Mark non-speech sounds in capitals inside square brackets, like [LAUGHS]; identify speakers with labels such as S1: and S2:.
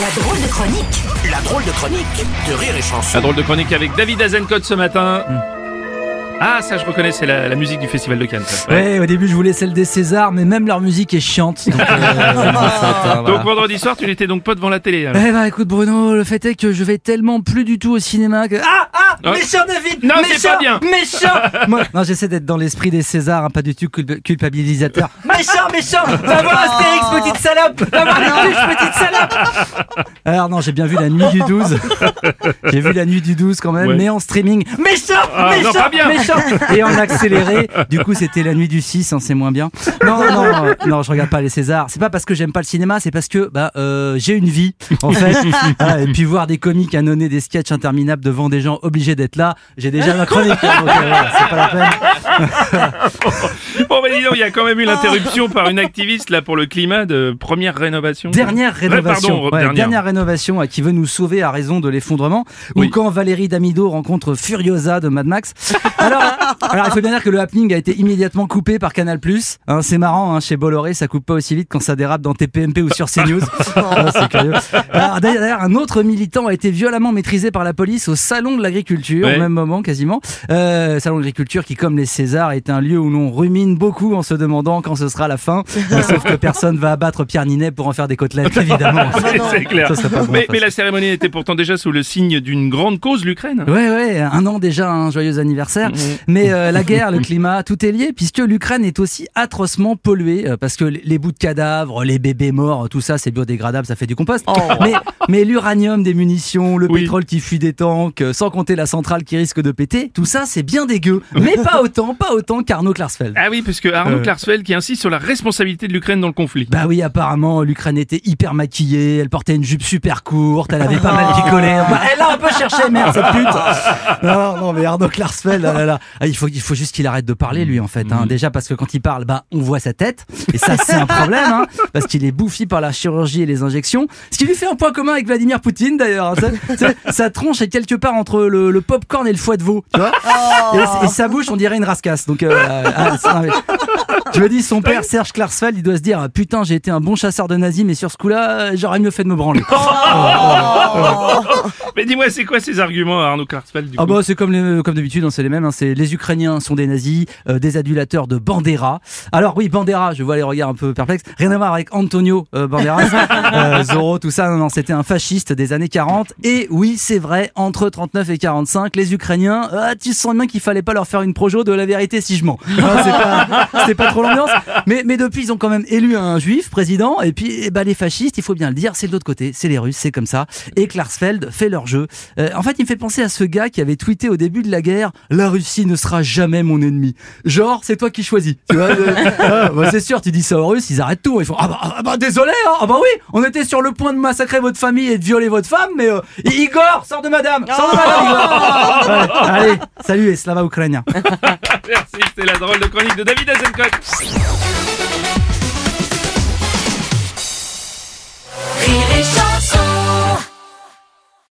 S1: La drôle de chronique.
S2: La drôle de chronique de Rire et Chanson.
S3: La drôle de chronique avec David Azencott ce matin. Ah, ça je reconnais, c'est la, la musique du Festival de Cannes. ça.
S4: Ouais, au début je voulais celle des Césars, mais même leur musique est chiante. Donc, euh, [LAUGHS] hein, voilà.
S3: Donc vendredi soir, tu n'étais donc pas devant la télé. alors.
S4: Eh bah écoute Bruno, le fait est que je vais tellement plus du tout au cinéma que... Ah ah
S3: Ah.
S4: Méchant David
S3: Non, c'est pas bien.
S4: Méchant [LAUGHS] Moi, Non, j'essaie d'être dans l'esprit des Césars, hein, pas du tout culp- culpabilisateur. [LAUGHS] méchant, méchant Va voir Astérix, petite salope Va voir les petite salope [LAUGHS] Alors non, j'ai bien vu la nuit du 12. J'ai vu la nuit du 12 quand même,
S3: Ouais.
S4: mais en streaming. Méchant
S3: Ah, non,
S4: Méchant
S3: pas bien.
S4: Méchant Et en accéléré, du coup c'était la nuit du 6, hein, c'est moins bien. Non, non, euh, non, je regarde pas les Césars. C'est pas parce que j'aime pas le cinéma, c'est parce que bah, euh, j'ai une vie, en fait. Voilà, et puis voir des comiques annonner des sketchs interminables devant des gens obligés d'être là, j'ai déjà ma chronique. hein, donc, euh, voilà, c'est pas la peine. [LAUGHS]
S3: Bon, bah dis donc, il y a quand même eu l'interruption par une activiste là pour le climat de première rénovation.
S4: Dernière
S3: Ouais,
S4: rénovation.
S3: pardon,
S4: Ouais,
S3: dernière.
S4: dernière rénovation euh, qui veut nous sauver à raison de l'effondrement.
S3: Oui.
S4: Ou quand Valérie Damido rencontre Furiosa de Mad Max. Alors, alors il faut bien dire que le happening a été immédiatement coupé par Canal+. Hein, c'est marrant, hein, chez Bolloré, ça coupe pas aussi vite quand ça dérape dans TPMP ou sur CNews. [LAUGHS] Ah, c'est curieux. Alors, D'ailleurs, d'ailleurs, un autre militant a été violemment maîtrisé par la police au salon de l'agriculture,
S3: Ouais.
S4: au même moment quasiment. Euh, salon de l'agriculture qui, comme les Césars, est un lieu où l'on rumine beaucoup en se demandant quand ce sera la fin. [LAUGHS] Sauf que personne va abattre Pierre Ninet pour en faire des côtelettes, [LAUGHS] évidemment.
S3: C'est- c'est clair.
S4: Ça serait pas bon,
S3: mais, la cérémonie était pourtant déjà sous le signe d'une grande cause, l'Ukraine.
S4: Ouais, ouais, un an déjà, un joyeux anniversaire. Mais euh, la guerre, le climat, tout est lié, puisque l'Ukraine est aussi atrocement polluée, euh, parce que les bouts de cadavres, les bébés morts, tout ça, c'est biodégradable, ça fait du compost. Mais, mais l'uranium des munitions, le
S3: Oui.
S4: pétrole qui fuit des tanks, sans compter la centrale qui risque de péter, tout ça, c'est bien dégueu. Mais pas autant, pas autant qu'Arnaud Klarsfeld.
S3: Ah oui, parce que Arnaud
S4: Euh.
S3: Klarsfeld qui insiste sur la responsabilité de l'Ukraine dans le conflit.
S4: Bah oui, apparemment, l'Ukraine était hyper maquillée, elle portait une jupe super courte, elle avait pas mal picolé. Bah, elle a un peu cherché, merde, cette pute. Non, non, mais Arnaud Klarsfeld, là, là, là. Ah, il, faut, il faut juste qu'il arrête de parler, lui, en fait. Hein. Déjà, parce que quand il parle, bah, on voit sa tête. Et ça, c'est un problème, hein, parce qu'il est bouffi par la chirurgie et les injections. Ce qui lui fait un point commun avec Vladimir Poutine, d'ailleurs. hein. Sa tronche est quelque part entre le, le popcorn et le foie de veau, tu vois. Et, et sa bouche, on dirait une rascasse. Donc, euh, ah, je me dis, son père, Serge Klarsfeld, il doit se dire Putain, j'ai été un bon chasseur de nazis, mais sur ce coup-là, j'aurais mieux fait de me branler.
S3: Mais dis-moi, c'est quoi ces arguments, Arnaud Klarsfeld du
S4: Ah
S3: coup
S4: bah c'est comme les- comme d'habitude, hein, c'est les mêmes. hein, c'est les Ukrainiens sont des nazis, euh, des adulateurs de Bandera. Alors oui, Bandera, je vois les regards un peu perplexes. Rien à voir avec Antonio euh, Banderas, [LAUGHS] euh, Zorro, tout ça. Non, non, c'était un fasciste des années 40. Et oui, c'est vrai, entre 39 et 45, les Ukrainiens, ah, tu sens bien qu'il fallait pas leur faire une projo de la vérité si je mens. [LAUGHS] Hein, c'est pas, trop l'ambiance. Mais, mais depuis, ils ont quand même élu un juif président. Et puis, eh ben, les fascistes, il faut bien le dire, c'est de l'autre côté, c'est les Russes, c'est comme ça. Et Klarsfeld fait leur jeu. Euh, en fait, il me fait penser à ce gars qui avait tweeté au début de la guerre La Russie ne sera jamais mon ennemi. Genre, c'est toi qui choisis. Tu vois, euh, [LAUGHS] bah, c'est sûr, tu dis ça aux Russes, ils arrêtent tout. Ils font Ah bah, ah bah, désolé, hein. ah bah oui, on était sur le point de massacrer votre famille et de violer votre femme, mais euh, Igor, sors de madame Sors de madame, Allez, salut et slava ukrainien [LAUGHS]
S3: Merci, c'était la drôle de chronique de David Azencott.